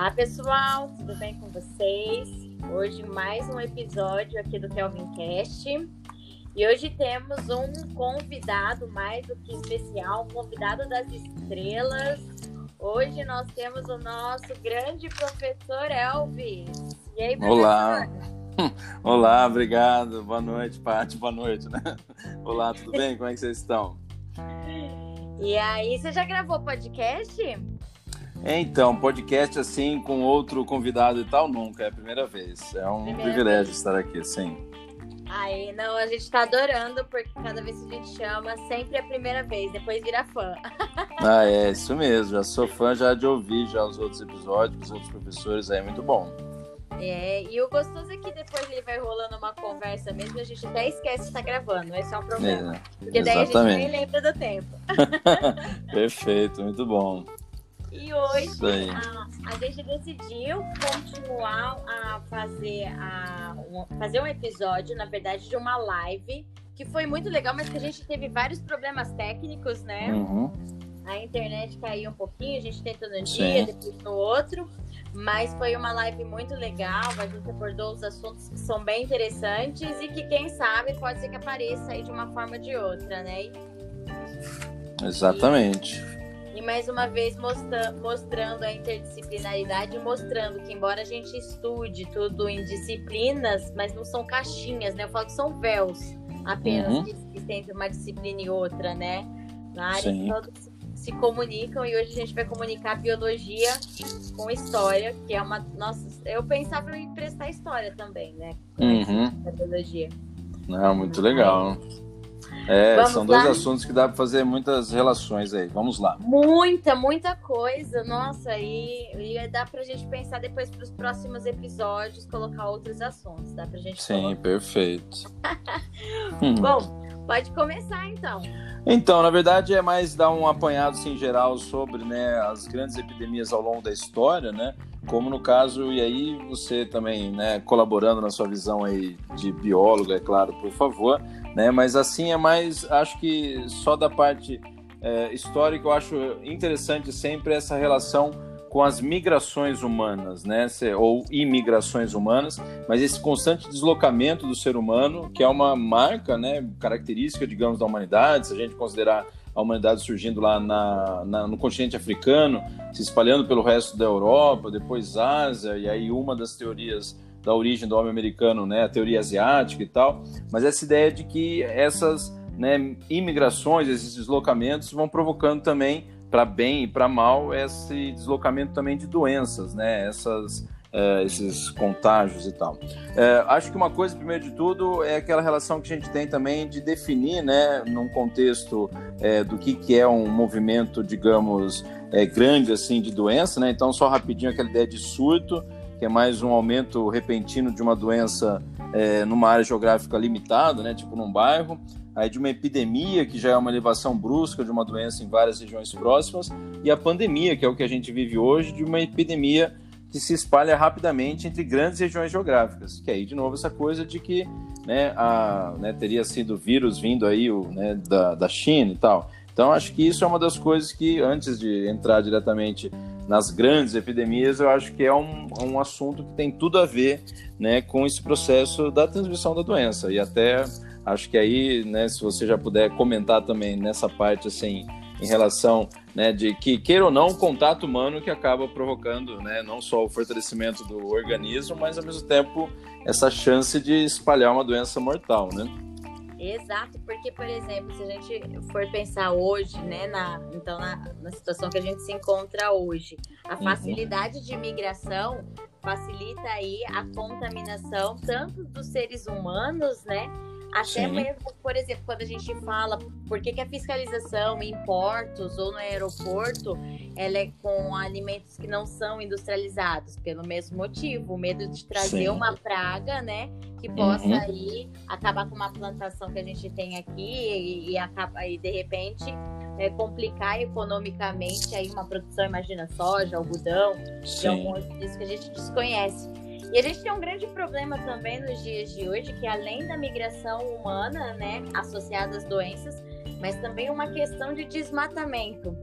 Olá, pessoal, tudo bem com vocês? Hoje mais um episódio aqui do Kelvin Cast. E hoje temos um convidado mais do que especial, um convidado das estrelas. Hoje nós temos o nosso grande professor Elvis. E aí, professor? Olá. Olá, obrigado. Boa noite, Paty. Boa noite, né? Olá, tudo bem? Como é que vocês estão? E aí, você já gravou podcast? Então, podcast assim com outro convidado e tal, nunca, é a primeira vez. É um primeira privilégio vez. estar aqui, sim. Aí, não, a gente tá adorando, porque cada vez que a gente chama, sempre é a primeira vez, depois vira fã. ah, é, isso mesmo. Já sou fã já de ouvir já os outros episódios, os outros professores, aí é muito bom. É, e o gostoso é que depois ele vai rolando uma conversa mesmo, a gente até esquece de estar gravando, esse é um problema. É, porque daí exatamente. a gente nem lembra do tempo. Perfeito, muito bom. E hoje a, a, gente decidiu continuar a fazer, a, um, fazer um episódio, na verdade, de uma live, que foi muito legal, mas que a gente teve vários problemas técnicos, né? Uhum. A internet caiu um pouquinho, a gente tentou num dia, depois no outro. Mas foi uma live muito legal, a gente abordou os assuntos que são bem interessantes e que, quem sabe, pode ser que apareça aí de uma forma ou de outra, né? Exatamente. E e mais uma vez mostra mostrando a interdisciplinaridade, mostrando que embora a gente estude tudo em disciplinas, mas não são caixinhas, né? Eu falo que são véus apenas uhum. que existem entre uma disciplina e outra, né? Na área todos se comunicam e hoje a gente vai comunicar biologia com história, que é uma. Nossa, eu pensava em prestar história também, né? Com uhum. a biologia. Não, muito legal. É, Vamos são dois lá? assuntos que dá para fazer muitas relações aí. Vamos lá. Muita, muita coisa. Nossa, e, e dá pra gente pensar depois para os próximos episódios, colocar outros assuntos. Dá pra gente Sim, colocar. perfeito. Bom, pode começar então. Então, na verdade, é mais dar um apanhado assim, geral sobre né, as grandes epidemias ao longo da história, né? Como no caso, e aí você também, né, colaborando na sua visão aí de biólogo, é claro, por favor, né? Mas assim é mais, acho que só da parte é, histórica eu acho interessante sempre essa relação com as migrações humanas, né, ou imigrações humanas, mas esse constante deslocamento do ser humano, que é uma marca, né, característica, digamos, da humanidade, se a gente considerar a humanidade surgindo lá na, na, no continente africano, se espalhando pelo resto da Europa, depois Ásia, e aí uma das teorias da origem do homem americano, né, a teoria asiática e tal, mas essa ideia de que essas né, imigrações, esses deslocamentos vão provocando também, para bem e para mal, esse deslocamento também de doenças, né, essas, uh, esses contágios e tal. Uh, acho que uma coisa, primeiro de tudo, é aquela relação que a gente tem também de definir, né, num contexto uh, do que, que é um movimento, digamos, grande assim de doença, né, então só rapidinho aquela ideia de surto, que é mais um aumento repentino de uma doença é, numa área geográfica limitada, né, tipo num bairro, aí de uma epidemia, que já é uma elevação brusca de uma doença em várias regiões próximas, e a pandemia, que é o que a gente vive hoje, de uma epidemia que se espalha rapidamente entre grandes regiões geográficas, que aí de novo essa coisa de que né, a, né, teria sido vírus vindo aí o, né, da, da China e tal. Então acho que isso é uma das coisas que antes de entrar diretamente nas grandes epidemias, eu acho que é um, um assunto que tem tudo a ver né, com esse processo da transmissão da doença. E até acho que aí, né, se você já puder comentar também nessa parte, assim, em relação né, de que, queira ou não, o contato humano que acaba provocando né, não só o fortalecimento do organismo, mas ao mesmo tempo essa chance de espalhar uma doença mortal, né? Exato, porque, por exemplo, se a gente for pensar hoje, né, na, então, na, na situação que a gente se encontra hoje, a uhum. facilidade uhum. de migração facilita aí a contaminação tanto dos seres humanos, né, até Sim. mesmo, por exemplo, quando a gente fala por que, que, a fiscalização em portos ou no aeroporto ela é com alimentos que não são industrializados, pelo mesmo motivo, o medo de trazer Sim. uma praga, né? Que possa uhum. aí acabar com uma plantação que a gente tem aqui e, e, acaba, e de repente é, complicar economicamente aí uma produção, imagina, soja, algodão, Sim. e alguns que a gente desconhece. E a gente tem um grande problema também nos dias de hoje, que além da migração humana, né, associada às doenças, mas também uma questão de desmatamento.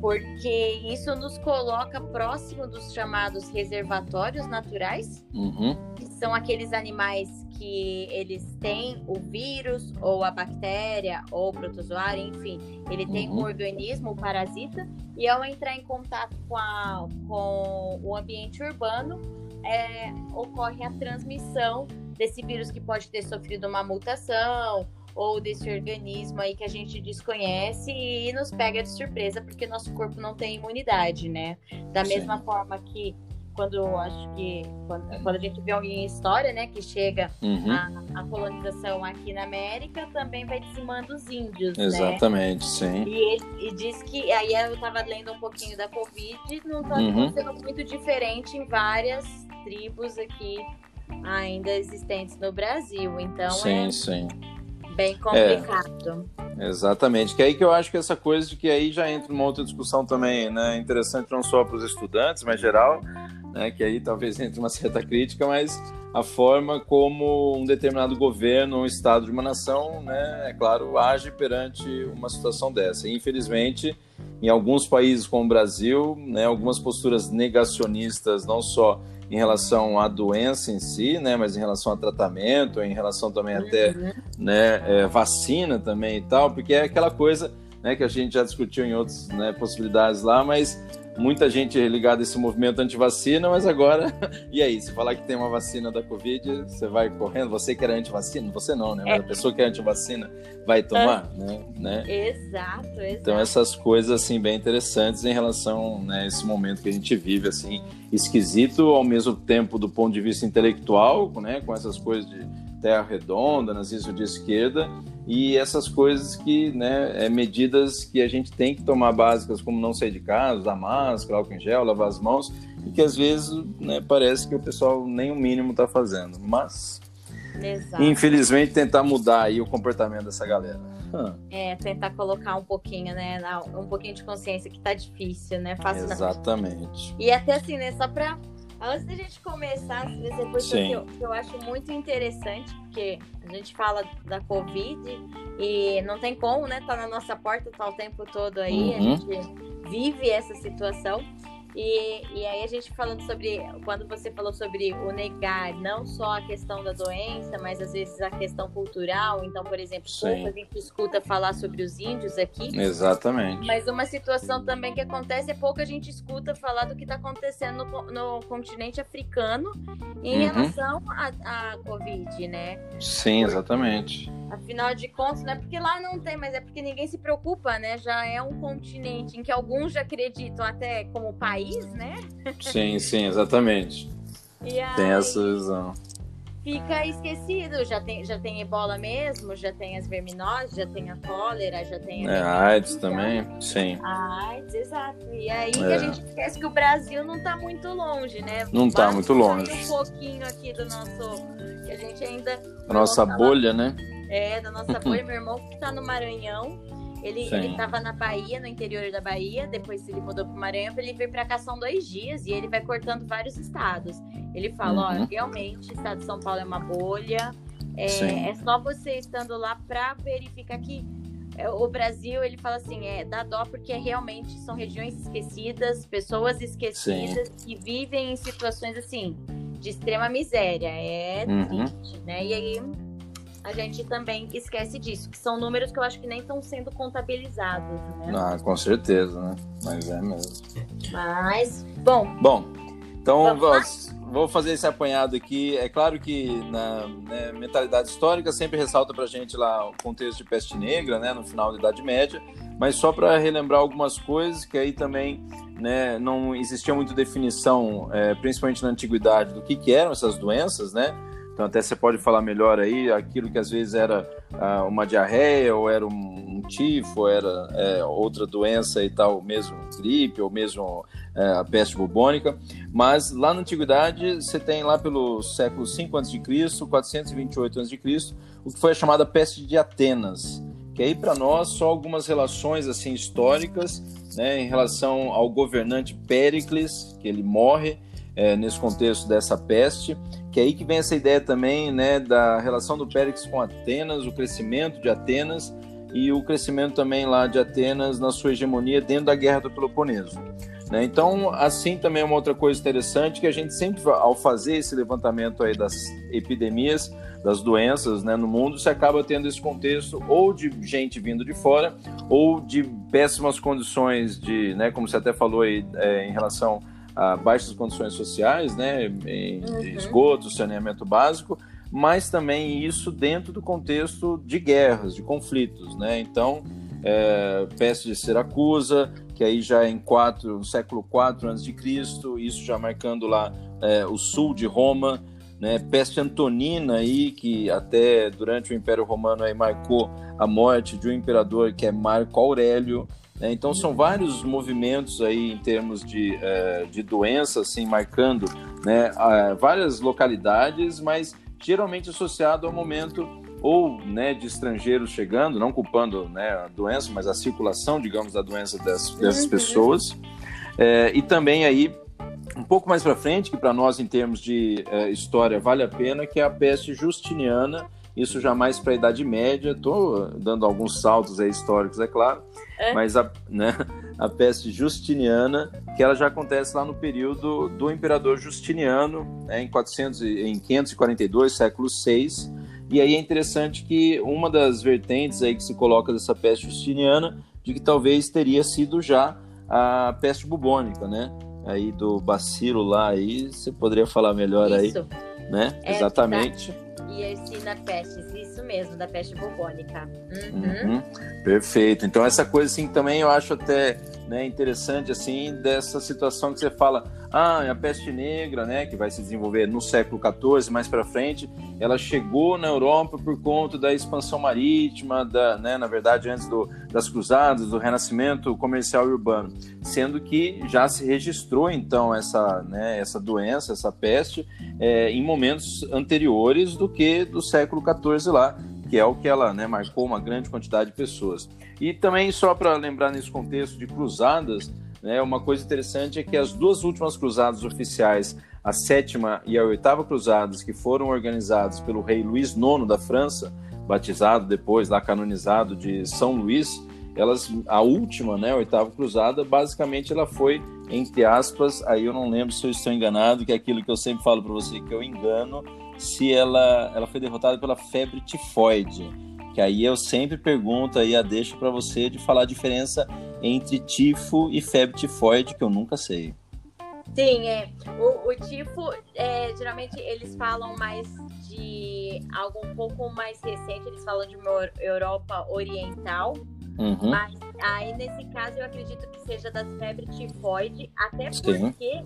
Porque isso nos coloca próximo dos chamados reservatórios naturais, Uhum. que são aqueles animais que eles têm o vírus ou a bactéria ou o protozoário, enfim, ele tem Uhum. um organismo, o parasita, e ao entrar em contato com, a- com o ambiente urbano, é, ocorre a transmissão desse vírus que pode ter sofrido uma mutação ou desse organismo aí que a gente desconhece e nos pega de surpresa porque nosso corpo não tem imunidade, né? Da Sim. mesma forma que quando eu acho que quando, quando a gente vê alguém em história, né, que chega Uhum. a, a colonização aqui na América, também vai dizimando os índios, né? Exatamente, sim. E, e diz que aí eu tava lendo um pouquinho da Covid, não tá Uhum. sendo muito diferente em várias tribos aqui ainda existentes no Brasil. Então sim, sim. É bem complicado. Exatamente, que é aí que eu acho que essa coisa de que aí já entra uma outra discussão também, né, interessante não só para os estudantes, mas geral, né, que aí talvez entre uma certa crítica, mas a forma como um determinado governo, um estado de uma nação, né, é claro, age perante uma situação dessa. E, infelizmente, em alguns países como o Brasil, né, algumas posturas negacionistas, não só em relação à doença em si, né, mas em relação ao tratamento, em relação também até Uhum. né, é, vacina também e tal, porque é aquela coisa né, que a gente já discutiu em outras né, possibilidades lá, mas muita gente ligada a esse movimento anti-vacina, mas agora, e aí, se falar que tem uma vacina da Covid, você vai correndo, você que era anti-vacina, você não, né, mas a pessoa que é anti-vacina vai tomar, né, né? Exato, exato. Então essas coisas assim bem interessantes em relação né, a esse momento que a gente vive assim esquisito ao mesmo tempo do ponto de vista intelectual, né, com essas coisas de terra redonda, nazismo de esquerda e essas coisas que, né, é, medidas que a gente tem que tomar básicas como não sair de casa, usar máscara, álcool em gel, lavar as mãos e que às vezes, né, parece que o pessoal nem o mínimo está fazendo, mas Exato. infelizmente tentar mudar aí o comportamento dessa galera. Hum. É, tentar colocar um pouquinho, né, um pouquinho de consciência que tá difícil, né, fácil. Exatamente. E até assim, né, só pra. Antes da gente começar, essa coisa Sim. que eu, que eu acho muito interessante, porque a gente fala da Covid e não tem como, né? Tá na nossa porta, tá o tempo todo aí, a Uhum. gente vive essa situação. E, e aí a gente falando sobre, quando você falou sobre o negar, não só a questão da doença, mas às vezes a questão cultural. Então, por exemplo, Sim. pouco a gente escuta falar sobre os índios aqui. Exatamente. Mas uma situação também que acontece é pouco a gente escuta falar do que está acontecendo no, no continente africano em Uhum. relação à à Covid, né? Sim, exatamente. Afinal de contas, não é porque lá não tem, mas é porque ninguém se preocupa, né? Já é um continente em que alguns já acreditam até como país, né? Sim, sim, exatamente. Tem essa visão. fica esquecido. Já tem, já tem ebola mesmo, já tem as verminoses, já tem a cólera, já tem a É, a AIDS também? Sim. A AIDS, exato. E aí É. a gente esquece que o Brasil não tá muito longe, né? Não tá Basta muito longe. um pouquinho aqui do nosso. Que a gente ainda. A nossa bolha, né? É, da nossa bolha. Meu irmão que tá no Maranhão. Ele, Sim. ele tava na Bahia, no interior da Bahia, depois ele mudou pro Maranhão, ele veio pra cá são dois dias e ele vai cortando vários estados. Ele fala, Uhum. ó, realmente, o estado de São Paulo é uma bolha. É, Sim. é só você estando lá pra verificar que é, o Brasil, ele fala assim, é, dá dó porque realmente são regiões esquecidas, pessoas esquecidas que vivem em situações assim de extrema miséria. É Uhum. triste, né? E aí a gente também esquece disso, que são números que eu acho que nem estão sendo contabilizados, né? Ah, com certeza, né? Mas é mesmo. Mas, bom, Bom, então vou, fazer esse apanhado aqui. É claro que na né, mentalidade histórica sempre ressalta pra gente lá o contexto de peste negra, né, no final da Idade Média, mas só para relembrar algumas coisas que aí também né, não existia muita definição, é, principalmente na antiguidade, do que, que eram essas doenças, né? Então até você pode falar melhor aí aquilo que às vezes era ah, uma diarreia ou era um, um tifo, ou era é, outra doença e tal, mesmo gripe ou mesmo é, a peste bubônica. Mas lá na antiguidade você tem lá pelo século 5 a.C., 428 a.C., o que foi a chamada peste de Atenas, que aí para nós só algumas relações assim históricas, né, em relação ao governante Péricles, que ele morre é, nesse contexto dessa peste, que é aí que vem essa ideia também, né, da relação do Péricles com Atenas, o crescimento de Atenas e o crescimento também lá de Atenas na sua hegemonia dentro da Guerra do Peloponeso. Né? Então, assim também é uma outra coisa interessante que a gente sempre, ao fazer esse levantamento aí das epidemias, das doenças né, no mundo, se acaba tendo esse contexto ou de gente vindo de fora ou de péssimas condições de, né, como você até falou aí, é, em relação a baixas condições sociais, né, em, uhum. esgoto, saneamento básico, mas também isso dentro do contexto de guerras, de conflitos, né? Então, é, peste de Siracusa, que aí já é em quatro, no século IV a.C., isso já marcando lá é, o sul de Roma, né? Peste Antonina aí, que até durante o Império Romano aí marcou a morte de um imperador que é Marco Aurélio? Então são vários movimentos aí em termos de, é, de doença, assim, marcando né, várias localidades, mas geralmente associado ao momento ou né, de estrangeiros chegando, não culpando né, a doença, mas a circulação, digamos, da doença dessas, dessas pessoas. É, e também aí, um pouco mais para frente, que para nós em termos de é, história vale a pena, que é a peste justiniana, isso jamais para a Idade Média, estou dando alguns saltos históricos, é claro, é. mas a, né, a peste justiniana, que ela já acontece lá no período do imperador Justiniano, né, em, 400, em 542, século 6, e aí é interessante que uma das vertentes aí que se coloca dessa peste justiniana, de que talvez teria sido já a peste bubônica, né? Aí do bacilo lá, aí você poderia falar melhor Isso. aí, né? É, Exatamente. Tá e esse da peste, isso mesmo, da peste bubônica. Uhum. Uhum. Perfeito. Então essa coisa assim também eu acho até né, interessante assim dessa situação que você fala, ah, a peste negra, né, que vai se desenvolver no século XIV mais para frente, ela chegou na Europa por conta da expansão marítima, da, né, na verdade antes do, das cruzadas, do renascimento comercial e urbano, sendo que já se registrou então essa, né, essa doença, essa peste, é, em momentos anteriores do que do século XIV lá que é o que ela né, marcou uma grande quantidade de pessoas. E também, só para lembrar nesse contexto de cruzadas, né, uma coisa interessante é que as duas últimas cruzadas oficiais, a sétima e a oitava cruzadas, que foram organizadas pelo rei Luís IX da França, batizado depois, lá canonizado de São Luís, elas, a última, né, a oitava cruzada, basicamente ela foi, entre aspas, aí eu não lembro se eu estou enganado, que é aquilo que eu sempre falo para você que eu engano, se ela, ela foi derrotada pela febre tifoide. Que aí eu sempre pergunto aí, a deixo para você de falar a diferença entre tifo e febre tifoide, que eu nunca sei. Sim, é. O, o tifo, é, geralmente eles falam mais de algo um pouco mais recente, eles falam de uma Europa Oriental. Uhum. Mas aí, nesse caso, eu acredito que seja da febre tifoide, até porque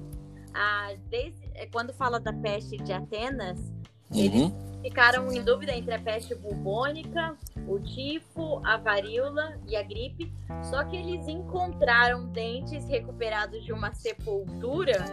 a, desde, é, quando fala da peste de Atenas, eles uhum. ficaram em dúvida entre a peste bubônica, o tifo, a varíola e a gripe. Só que eles encontraram dentes recuperados de uma sepultura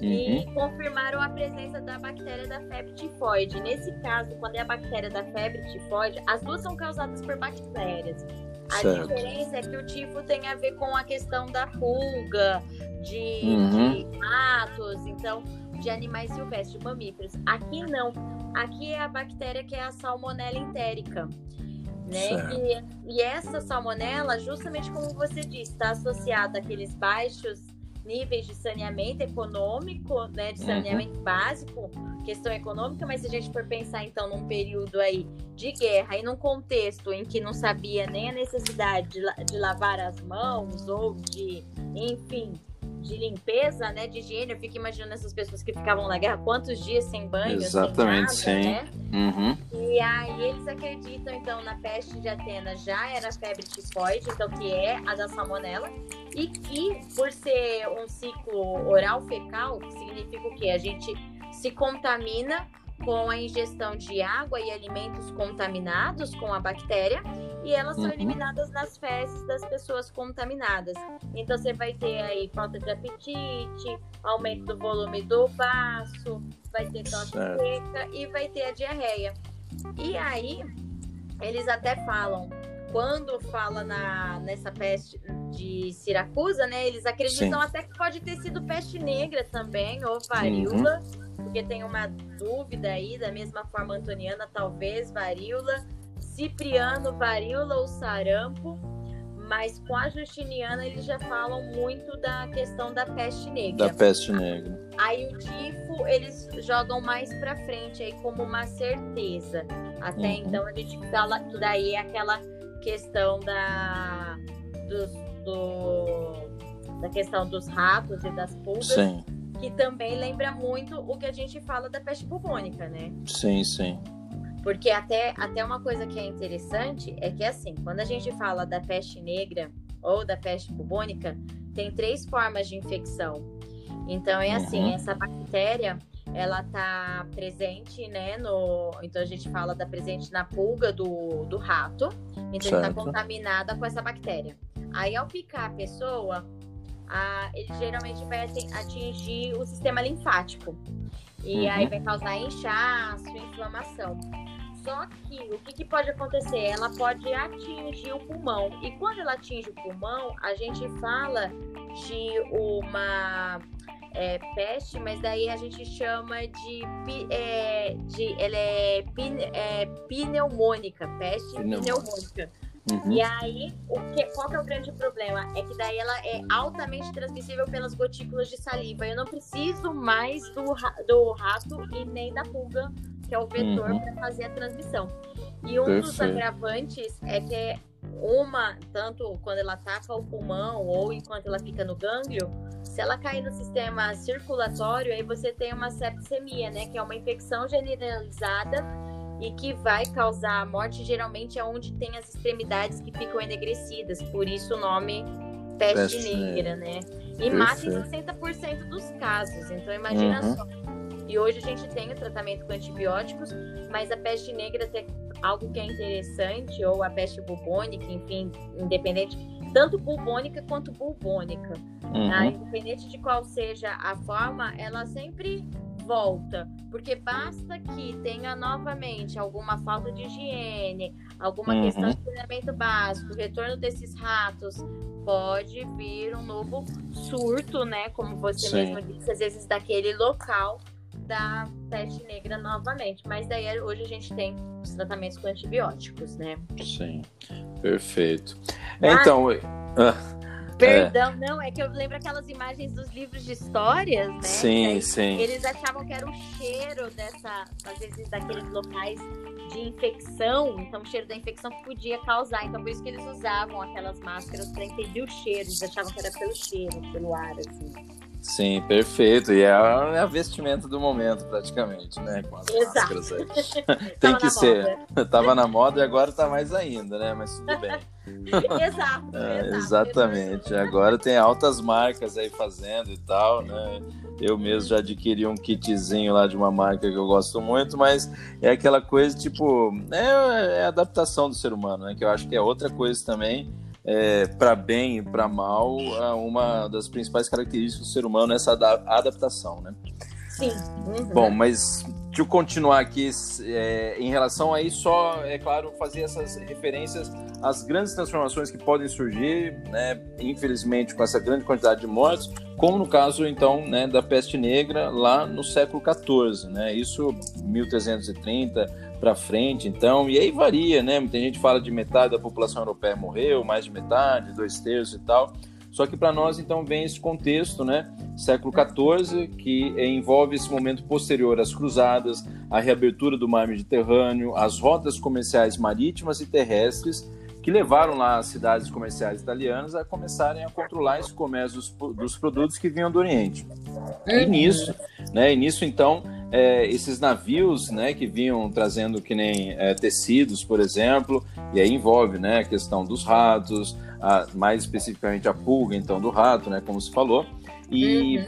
uhum. e confirmaram a presença da bactéria da febre tifoide. Nesse caso, quando é a bactéria da febre tifoide, as duas são causadas por bactérias. A certo. diferença é que o tifo tem a ver com a questão da pulga, de, uhum. de matos, então de animais silvestres, mamíferos. Aqui não. Aqui é a bactéria que é a salmonela entérica. Né? E, e, essa salmonela, justamente como você disse, está associada àqueles baixos níveis de saneamento econômico, né, de saneamento uhum. básico, questão econômica, mas se a gente for pensar então num período aí de guerra e num contexto em que não sabia nem a necessidade de, de lavar as mãos ou de, enfim, de limpeza, né, de higiene. Eu fico imaginando essas pessoas que ficavam na guerra quantos dias sem banho, Exatamente, sem nada, sim. Né? Uhum. E aí eles acreditam então na peste de Atenas já era febre tifoide, então que é a da salmonela, e que por ser um ciclo oral fecal, que significa o quê? A gente se contamina com a ingestão de água e alimentos contaminados com a bactéria e elas são uhum. eliminadas nas fezes das pessoas contaminadas. Então você vai ter aí falta de apetite, aumento do volume do baço, vai ter tosse seca e vai ter a diarreia. E aí eles até falam quando fala na, nessa peste de Siracusa, né? Eles acreditam Sim. até que pode ter sido peste negra também, ou varíola, uhum. porque tem uma dúvida aí, da mesma forma antoniana, talvez varíola Cipriano, varíola ou sarampo, mas com a Justiniana eles já falam muito da questão da peste negra. Da peste negra. Aí o tifo eles jogam mais para frente aí como uma certeza. Até uhum. então a gente fala daí é aquela questão da do, do, da questão dos ratos e das pulgas. Sim. Que também lembra muito o que a gente fala da peste bubônica, né? Sim, sim. Porque até, até uma coisa que é interessante é que, assim, quando a gente fala da peste negra ou da peste bubônica, tem três formas de infecção. Então, é assim, uhum. essa bactéria, ela tá presente, né, no... Então, a gente fala da presente na pulga do, do rato. Então, certo. ele tá contaminada com essa bactéria. Aí, ao picar a pessoa, a, ele geralmente vai atingir o sistema linfático. E uhum. aí vai causar inchaço, inflamação. Só que o que, que, pode acontecer? Ela pode atingir o pulmão. E quando ela atinge o pulmão, a gente fala de uma é, peste, mas daí a gente chama de, é, de ela é, é pneumônica, peste pneumônica. Uhum. E aí, o que, qual que é o grande problema? É que daí ela é altamente transmissível pelas gotículas de saliva. Eu não preciso mais do, do rato e nem da pulga que é o vetor uhum. para fazer a transmissão. E um Perfeito. dos agravantes é que uma, tanto quando ela ataca o pulmão ou enquanto ela fica no gânglio, se ela cair no sistema circulatório, aí você tem uma sepsemia, né? Que é uma infecção generalizada e que vai causar a morte, geralmente é onde tem as extremidades que ficam enegrecidas. Por isso o nome peste, peste negra, né? E mata em 60% dos casos. Então imagina uhum. só e hoje a gente tem o tratamento com antibióticos, mas a peste negra tem algo que é interessante, ou a peste bubônica, enfim, independente, tanto bubônica quanto bubônica. Uhum. Tá? Independente de qual seja a forma, ela sempre volta, porque basta que tenha novamente alguma falta de higiene, alguma uhum. questão de treinamento básico, retorno desses ratos, pode vir um novo surto, né? Como você Sim. mesmo disse, às vezes daquele local da peste negra novamente. Mas daí hoje a gente tem os tratamentos com antibióticos, né? Sim, perfeito. Mas, então. Ah, perdão, é. não, é que eu lembro aquelas imagens dos livros de histórias, né? Sim, sim. Eles achavam que era o cheiro dessa, às vezes, daqueles locais de infecção, então o cheiro da infecção podia causar. Então, por isso que eles usavam aquelas máscaras para entender o cheiro, eles achavam que era pelo cheiro, pelo ar, assim. Sim, perfeito. E é a, é a vestimenta do momento, praticamente, né? Com as Exato. máscaras aí. Tem que ser. Moda. Tava na moda e agora tá mais ainda, né? Mas tudo bem. exato, é, exato, Exatamente. Agora tem altas marcas aí fazendo e tal, né? Eu mesmo já adquiri um kitzinho lá de uma marca que eu gosto muito, mas é aquela coisa, tipo, é, é a adaptação do ser humano, né? Que eu acho que é outra coisa também é, para bem e para mal, uma das principais características do ser humano é essa adaptação, né? Sim. Uhum. Bom, mas deixa eu continuar aqui é, em relação a isso, só, é claro, fazer essas referências às grandes transformações que podem surgir, né, infelizmente com essa grande quantidade de mortes, como no caso, então, né, da peste negra lá no século XIV, né, isso 1330, para frente, então, e aí varia, né? Muita gente fala de metade da população europeia morreu, mais de metade, dois terços e tal. Só que para nós, então, vem esse contexto, né? Século XIV, que envolve esse momento posterior às cruzadas, a reabertura do mar Mediterrâneo, as rotas comerciais marítimas e terrestres, que levaram lá as cidades comerciais italianas a começarem a controlar esse comércio dos, dos produtos que vinham do Oriente. E nisso, né? E nisso, então, é, esses navios né, que vinham trazendo que nem é, tecidos, por exemplo, e aí envolve né, a questão dos ratos, a, mais especificamente a pulga então do rato, né, como se falou, e, uhum.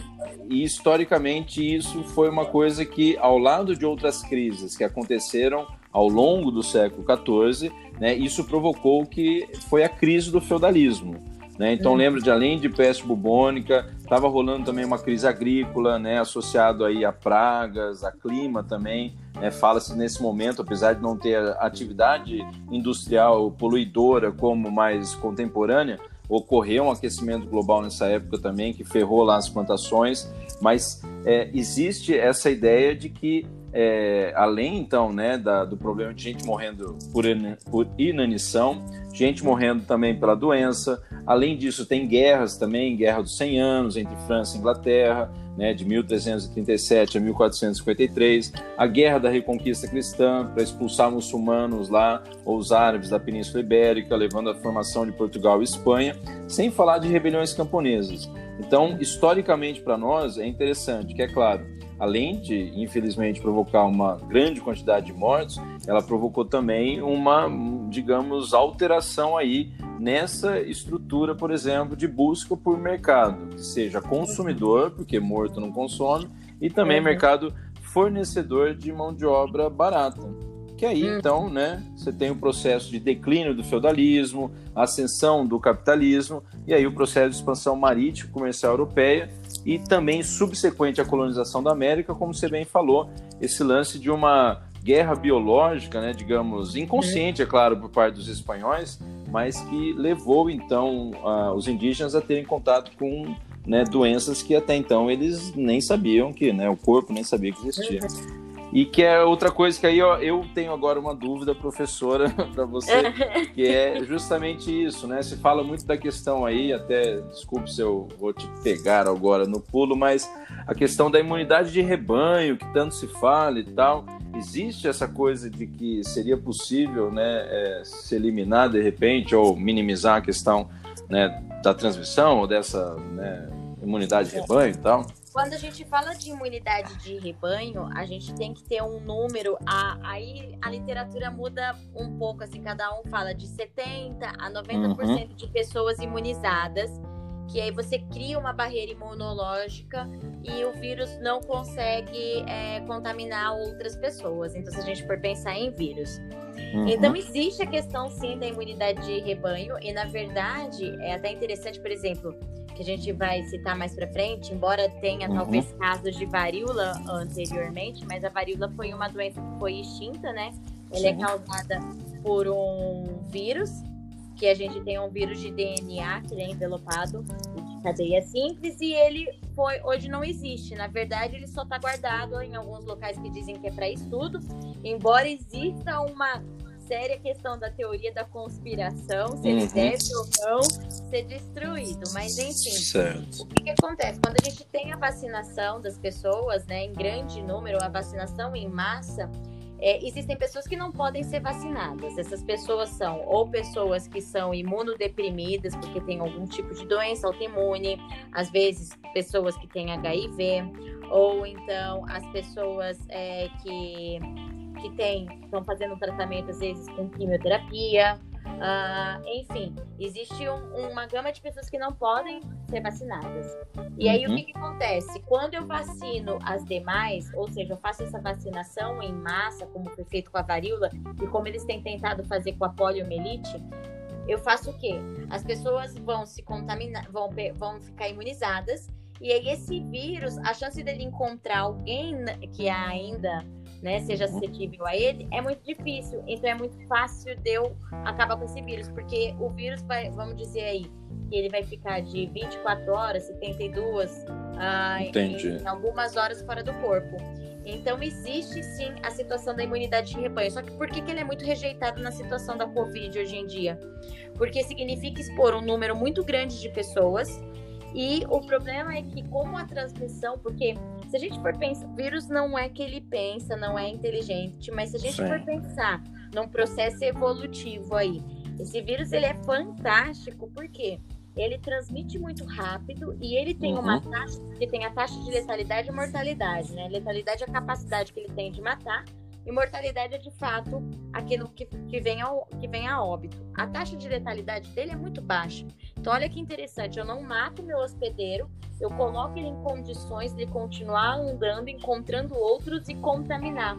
e, historicamente isso foi uma coisa que, ao lado de outras crises que aconteceram ao longo do século XIV, né, isso provocou que foi a crise do feudalismo. Né? Então, uhum. lembro de além de peste bubônica, estava rolando também uma crise agrícola, né? associado aí a pragas, a clima também. Né? Fala-se nesse momento, apesar de não ter atividade industrial poluidora como mais contemporânea, ocorreu um aquecimento global nessa época também, que ferrou lá as plantações, mas é, existe essa ideia de que é, além então né, da, do problema de gente morrendo por, por inanição, gente morrendo também pela doença. Além disso, tem guerras também, guerra dos 100 anos entre França e Inglaterra, né, de 1337 a 1453, a Guerra da Reconquista Cristã para expulsar muçulmanos lá, ou os árabes da Península Ibérica, levando à formação de Portugal e Espanha, sem falar de rebeliões camponesas. Então, historicamente para nós é interessante que é claro, além de, infelizmente, provocar uma grande quantidade de mortos, ela provocou também uma, digamos, alteração aí nessa estrutura, por exemplo, de busca por mercado, que seja consumidor, porque morto não consome, e também uhum. mercado fornecedor de mão de obra barata. Que aí, uhum. então, né, você tem o processo de declínio do feudalismo, ascensão do capitalismo, e aí o processo de expansão marítima comercial europeia, e também subsequente à colonização da América, como você bem falou, esse lance de uma guerra biológica, né, digamos, inconsciente, é claro, por parte dos espanhóis, mas que levou então uh, os indígenas a terem contato com né, doenças que até então eles nem sabiam que, né, o corpo nem sabia que existia. E que é outra coisa que aí ó, eu tenho agora uma dúvida, professora, para você, que é justamente isso, né? Se fala muito da questão aí, até, desculpe se eu vou te pegar agora no pulo, mas a questão da imunidade de rebanho, que tanto se fala e tal. Existe essa coisa de que seria possível né, é, se eliminar de repente ou minimizar a questão né, da transmissão ou dessa né, imunidade de rebanho e tal? Quando a gente fala de imunidade de rebanho, a gente tem que ter um número. A, aí a literatura muda um pouco, assim, cada um fala de 70% a 90% uhum. de pessoas imunizadas, que aí você cria uma barreira imunológica e o vírus não consegue é, contaminar outras pessoas. Então, se a gente for pensar em vírus. Uhum. Então, existe a questão, sim, da imunidade de rebanho, e na verdade é até interessante, por exemplo que a gente vai citar mais para frente, embora tenha uhum. talvez casos de varíola anteriormente, mas a varíola foi uma doença que foi extinta, né? Ela é causada por um vírus, que a gente tem um vírus de DNA que é envelopado de cadeia simples e ele foi hoje não existe. Na verdade, ele só está guardado em alguns locais que dizem que é para estudo, embora exista uma séria questão da teoria da conspiração, se uhum. ele deve ou não ser destruído. Mas, enfim, certo. o que, que, acontece? Quando a gente tem a vacinação das pessoas, né, em grande número, a vacinação em massa, é, existem pessoas que não podem ser vacinadas. Essas pessoas são ou pessoas que são imunodeprimidas porque têm algum tipo de doença autoimune, às vezes pessoas que têm HIV, ou então as pessoas é, que que tem, estão fazendo tratamento às vezes com quimioterapia. Uh, enfim, existe um, uma gama de pessoas que não podem ser vacinadas. E aí uhum. o que, que, acontece? Quando eu vacino as demais, ou seja, eu faço essa vacinação em massa, como foi feito com a varíola, e como eles têm tentado fazer com a poliomielite, eu faço o quê? As pessoas vão se contaminar, vão, vão ficar imunizadas, e aí esse vírus, a chance dele encontrar alguém que ainda né, seja suscetível a ele, é muito difícil. Então é muito fácil de eu acabar com esse vírus, porque o vírus vai, vamos dizer aí, que ele vai ficar de 24 horas, 72, ah, em, em algumas horas fora do corpo. Então existe sim a situação da imunidade de rebanho. Só que por que, que ele é muito rejeitado na situação da Covid hoje em dia? Porque significa expor um número muito grande de pessoas e o problema é que, como a transmissão, porque se a gente for pensar, o vírus não é que ele pensa, não é inteligente, mas se a gente Sim. for pensar num processo evolutivo aí, esse vírus ele é fantástico, porque ele transmite muito rápido e ele tem uhum. uma taxa, que tem a taxa de letalidade e mortalidade, né? Letalidade é a capacidade que ele tem de matar e mortalidade é de fato aquilo que, que, vem ao, que vem a óbito. A taxa de letalidade dele é muito baixa. Então, olha que interessante, eu não mato meu hospedeiro, eu coloco ele em condições de continuar andando, encontrando outros e contaminar.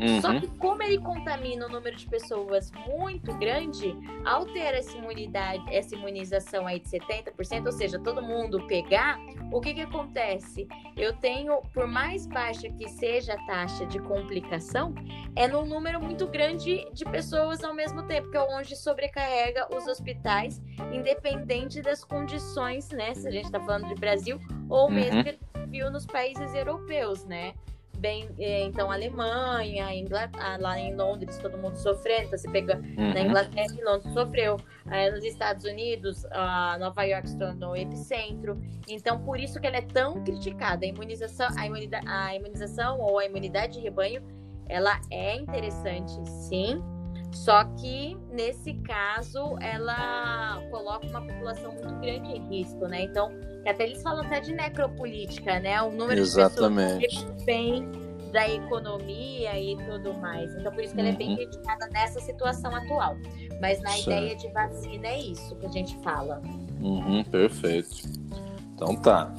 Uhum. Só que como ele contamina um número de pessoas muito grande, ao ter essa imunidade, essa imunização aí de 70%, ou seja, todo mundo pegar, o que que acontece? Eu tenho, por mais baixa que seja a taxa de complicação, é num número muito grande de pessoas ao mesmo tempo, que é onde sobrecarrega os hospitais, independente das condições, né? Se a gente está falando de Brasil, ou uhum. mesmo que viu nos países europeus, né? Bem, é, então, Alemanha, Inglaterra, lá em Londres, todo mundo sofrendo. Então, você pega uhum. na Inglaterra e Londres sofreu. É, nos Estados Unidos, a Nova York se tornou epicentro. Então, por isso que ela é tão criticada. A imunização, a imunidade, a imunização ou a imunidade de rebanho, ela é interessante, sim. Só que, nesse caso, ela coloca uma população muito grande em risco, né? Então, até eles falam até de necropolítica, né? O número Exatamente. de pessoas que vem da economia e tudo mais. Então, por isso que ela é bem uhum. criticada nessa situação atual. Mas na certo. ideia de vacina é isso que a gente fala. Uhum, perfeito. Então tá.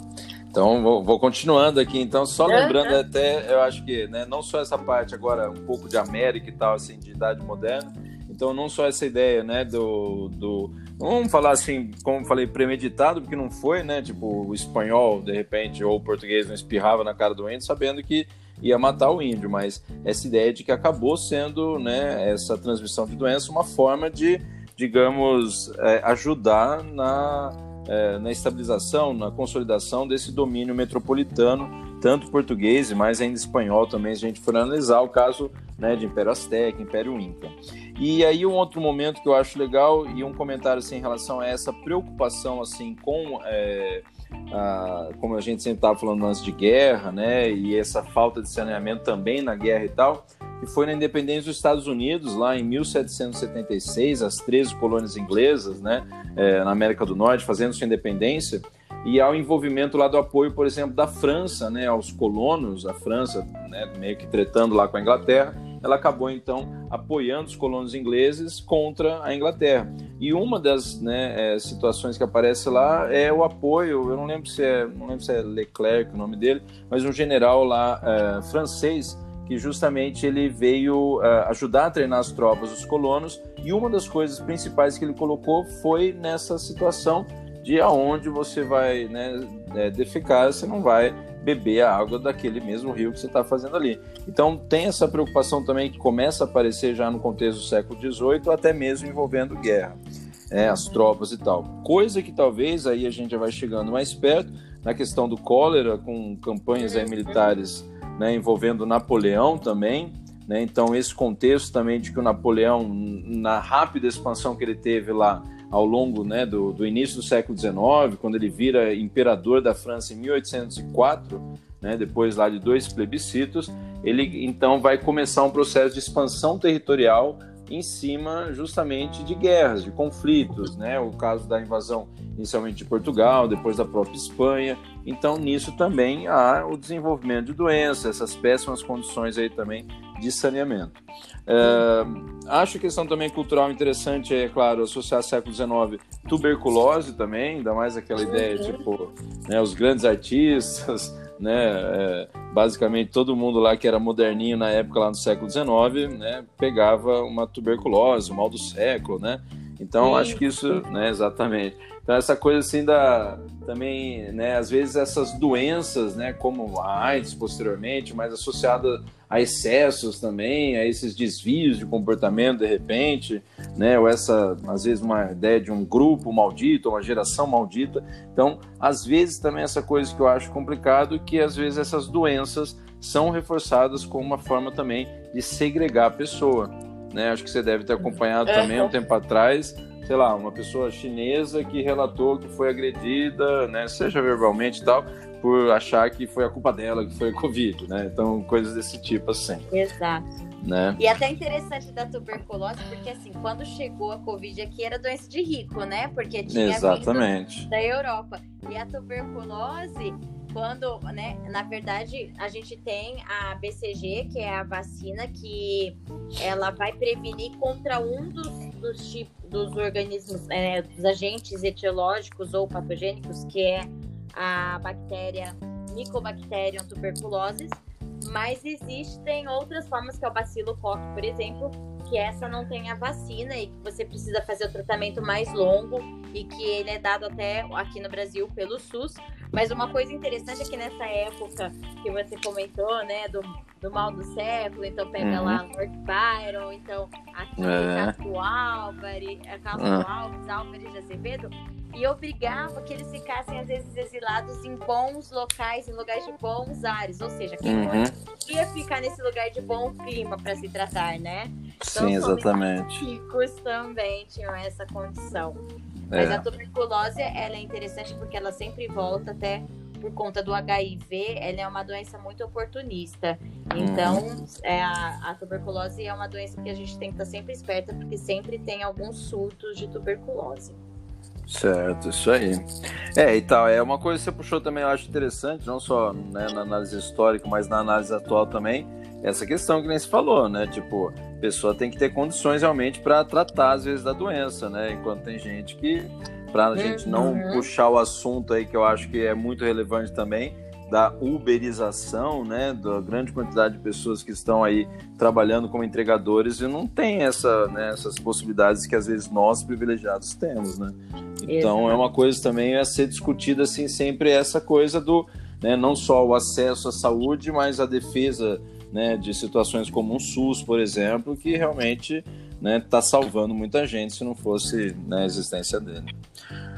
Então, vou, vou, continuando aqui. Então, só lembrando até, eu acho que, né, não só essa parte agora, um pouco de América e tal, assim, de idade moderna. Então, não só essa ideia, né, do, do vamos falar assim, como falei, premeditado, porque não foi, né, tipo, o espanhol, de repente, ou o português não espirrava na cara do índio, sabendo que ia matar o índio, mas essa ideia de que acabou sendo, né, essa transmissão de doença uma forma de, digamos, é, ajudar na é, na estabilização, na consolidação desse domínio metropolitano, tanto português e mais ainda espanhol também, se a gente for analisar o caso né, de Império Azteca, Império Inca. E aí um outro momento que eu acho legal e um comentário assim, em relação a essa preocupação assim com é, a, como a gente sempre estava falando antes de guerra, né, e essa falta de saneamento também na guerra e tal, que foi na independência dos Estados Unidos, lá em 1776, as 13 colônias inglesas, né, é, na América do Norte, fazendo sua independência, e ao envolvimento lá do apoio, por exemplo, da França, né, aos colonos, a França, né, meio que tretando lá com a Inglaterra, ela acabou então apoiando os colonos ingleses contra a Inglaterra. E uma das né, é, situações que aparece lá é o apoio, eu não lembro se é, não lembro se é Leclerc o nome dele, mas um general lá é, francês que justamente ele veio uh, ajudar a treinar as tropas dos colonos e uma das coisas principais que ele colocou foi nessa situação de aonde você vai né, é, defecar, você não vai beber a água daquele mesmo rio que você está fazendo ali. Então tem essa preocupação também que começa a aparecer já no contexto do século XVIII, até mesmo envolvendo guerra, é, as tropas e tal. Coisa que talvez aí a gente já vai chegando mais perto na questão do cólera, com campanhas aí, militares né, envolvendo Napoleão também. Né? Então, esse contexto também de que o Napoleão, na rápida expansão que ele teve lá ao longo né, do, do início do século XIX, quando ele vira imperador da França em 1804, né, depois lá de dois plebiscitos, ele então vai começar um processo de expansão territorial em cima justamente de guerras, de conflitos, né? O caso da invasão inicialmente de Portugal, depois da própria Espanha. Então, nisso também há o desenvolvimento de doenças, essas péssimas condições aí também de saneamento. É, acho que a questão também cultural interessante é, claro, associar século XIX tuberculose também, ainda mais aquela ideia, tipo, né, os grandes artistas, né, é, basicamente todo mundo lá que era moderninho na época, lá no século XIX, né, pegava uma tuberculose, o mal do século, né, então Sim. acho que isso, né, exatamente. Então essa coisa assim da também, né, às vezes essas doenças, né, como a AIDS posteriormente, mas associada a excessos também, a esses desvios de comportamento de repente, né, ou essa às vezes uma ideia de um grupo maldito, uma geração maldita. Então, às vezes também essa coisa que eu acho complicado que às vezes essas doenças são reforçadas como uma forma também de segregar a pessoa, né? Acho que você deve ter acompanhado é. também um tempo atrás sei lá, uma pessoa chinesa que relatou que foi agredida, né, seja verbalmente e tal, por achar que foi a culpa dela que foi a Covid, né? Então, coisas desse tipo assim. Exato. Né? E até interessante da tuberculose, porque assim, quando chegou a Covid aqui era doença de rico, né? Porque tinha Exatamente. da Europa. E a tuberculose, quando, né, na verdade, a gente tem a BCG, que é a vacina que ela vai prevenir contra um dos, dos tipos dos organismos, é, dos agentes etiológicos ou patogênicos, que é a bactéria Mycobacterium tuberculosis, mas existem outras formas, que é o bacilocoque, por exemplo, que essa não tem a vacina e que você precisa fazer o tratamento mais longo e que ele é dado até aqui no Brasil pelo SUS. Mas uma coisa interessante é que nessa época que você comentou, né, do, do mal do século, então pega uhum. lá Lord Byron, então aqui é. Castro Álvares, Castro. Alves, Álvares de Azevedo, e obrigava que eles ficassem, às vezes, exilados em bons locais, em lugares de bons ares. Ou seja, quem uhum. ia ficar nesse lugar de bom clima para se tratar, né? Então, Sim, exatamente. Ricos também tinham essa condição. É. Mas a tuberculose ela é interessante porque ela sempre volta até por conta do HIV, ela é uma doença muito oportunista. Então, uhum. é, a, a, tuberculose é uma doença que a gente tem que estar sempre esperta, porque sempre tem alguns surtos de tuberculose. Certo, isso aí. É, e tal, é uma coisa que você puxou também, eu acho interessante, não só né, na análise histórica, mas na análise atual também, essa questão que nem se falou, né? Tipo, a pessoa tem que ter condições realmente para tratar, às vezes, da doença, né? Enquanto tem gente que para a gente não uhum. puxar o assunto aí que eu acho que é muito relevante também da uberização, né, da grande quantidade de pessoas que estão aí trabalhando como entregadores e não tem essa, né, essas possibilidades que às vezes nós privilegiados temos, né? Então Exato. é uma coisa também a ser discutida assim sempre essa coisa do, né, não só o acesso à saúde, mas a defesa, né, de situações como um SUS, por exemplo, que realmente né, tá salvando muita gente se não fosse né, a existência dele.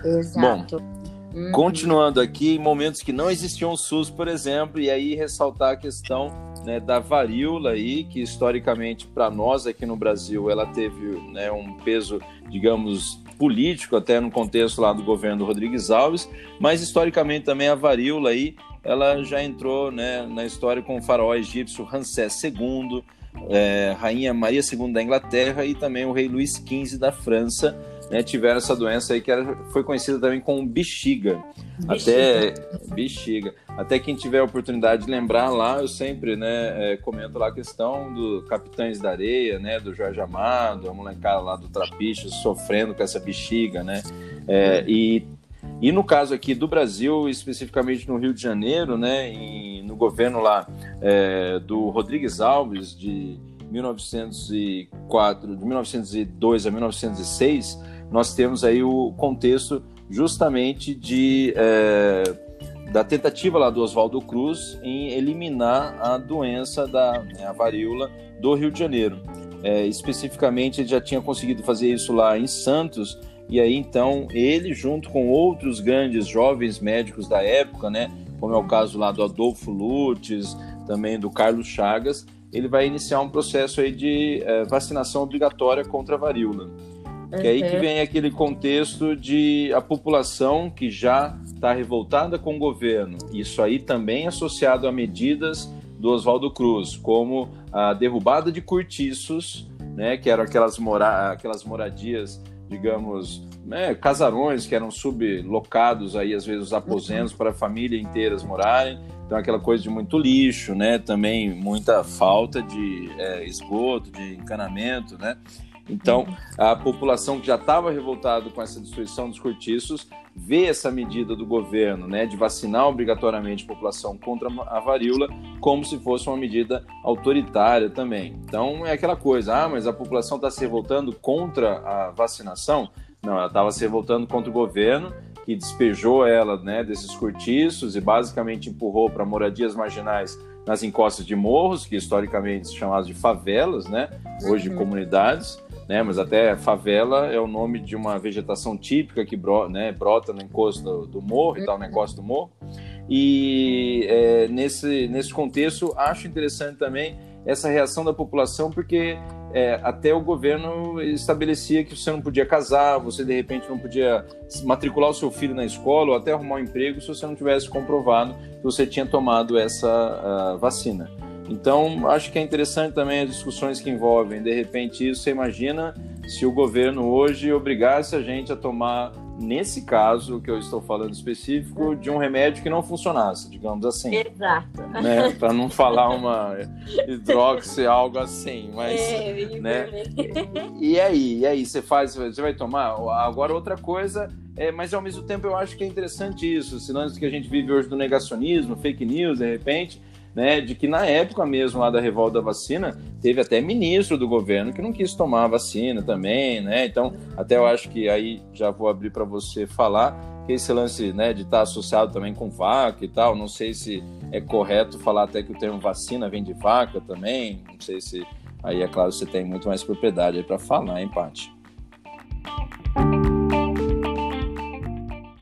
Exato. Bom, uhum. continuando aqui, em momentos que não existiam o SUS, por exemplo, e aí ressaltar a questão né, da varíola aí, que historicamente para nós aqui no Brasil ela teve né, um peso, digamos, político até no contexto lá do governo Rodrigues Alves, mas historicamente também a varíola aí, ela já entrou né, na história com o faraó egípcio Ramsés II, é, Rainha Maria II da Inglaterra e também o rei Luís XV da França, né, tiveram essa doença aí que era, foi conhecida também como bexiga. bexiga. Até bexiga. Até quem tiver a oportunidade de lembrar lá, eu sempre né, é, comento lá a questão do Capitães da Areia, né, do Jorge Amado, a molecada lá do Trapiche sofrendo com essa bexiga, né? É, e, e no caso aqui do Brasil, especificamente no Rio de Janeiro, né, em, no governo lá é, do Rodrigues Alves, de 1904, de 1902 a 1906, nós temos aí o contexto justamente de é, da tentativa lá do Oswaldo Cruz em eliminar a doença da né, a varíola do Rio de Janeiro. É, especificamente, ele já tinha conseguido fazer isso lá em Santos, e aí então ele, junto com outros grandes jovens médicos da época, né, como é o caso lá do Adolfo Lutz, também do Carlos Chagas, ele vai iniciar um processo aí de é, vacinação obrigatória contra a varíola. Uhum. Que é aí que vem aquele contexto de a população que já está revoltada com o governo. Isso aí também associado a medidas do Oswaldo Cruz, como a derrubada de cortiços, né, que eram aquelas, mora aquelas moradias, digamos, né, casarões que eram sublocados aí às vezes os aposentos uhum. para a família inteiras morarem. Então aquela coisa de muito lixo, né, também muita falta de é, esgoto, de encanamento, né. Então, a população que já estava revoltada com essa destruição dos cortiços vê essa medida do governo né, de vacinar obrigatoriamente a população contra a varíola como se fosse uma medida autoritária também. Então, é aquela coisa, ah, mas a população está se revoltando contra a vacinação? Não, ela estava se revoltando contra o governo que despejou ela né, desses cortiços e basicamente empurrou para moradias marginais nas encostas de morros, que historicamente são chamadas de favelas, né, hoje uhum. comunidades, né? Mas até favela é o nome de uma vegetação típica que bro, né, brota no encosto do, do morro e tal, no encosto do morro. E é, nesse, nesse contexto, acho interessante também essa reação da população, porque é, até o governo estabelecia que você não podia casar, você de repente não podia matricular o seu filho na escola ou até arrumar um emprego se você não tivesse comprovado que você tinha tomado essa uh, vacina. Então, acho que é interessante também as discussões que envolvem, de repente, isso. Você imagina se o governo hoje obrigasse a gente a tomar, nesse caso que eu estou falando específico, de um remédio que não funcionasse, digamos assim. Exato. Né? Para não falar uma hidroxi, algo assim. Mas, é, né? E aí? E aí? Você faz, você vai tomar? Agora, outra coisa. É, mas ao mesmo tempo eu acho que é interessante isso, senão que a gente vive hoje do negacionismo, fake news, de repente, né, de que na época mesmo lá da revolta da vacina, teve até ministro do governo que não quis tomar a vacina também, né? Então, até eu acho que aí já vou abrir para você falar que esse lance, né, de estar tá associado também com vaca e tal, não sei se é correto falar até que o termo vacina vem de vaca também, não sei se aí é claro você tem muito mais propriedade para falar, hein, Paty?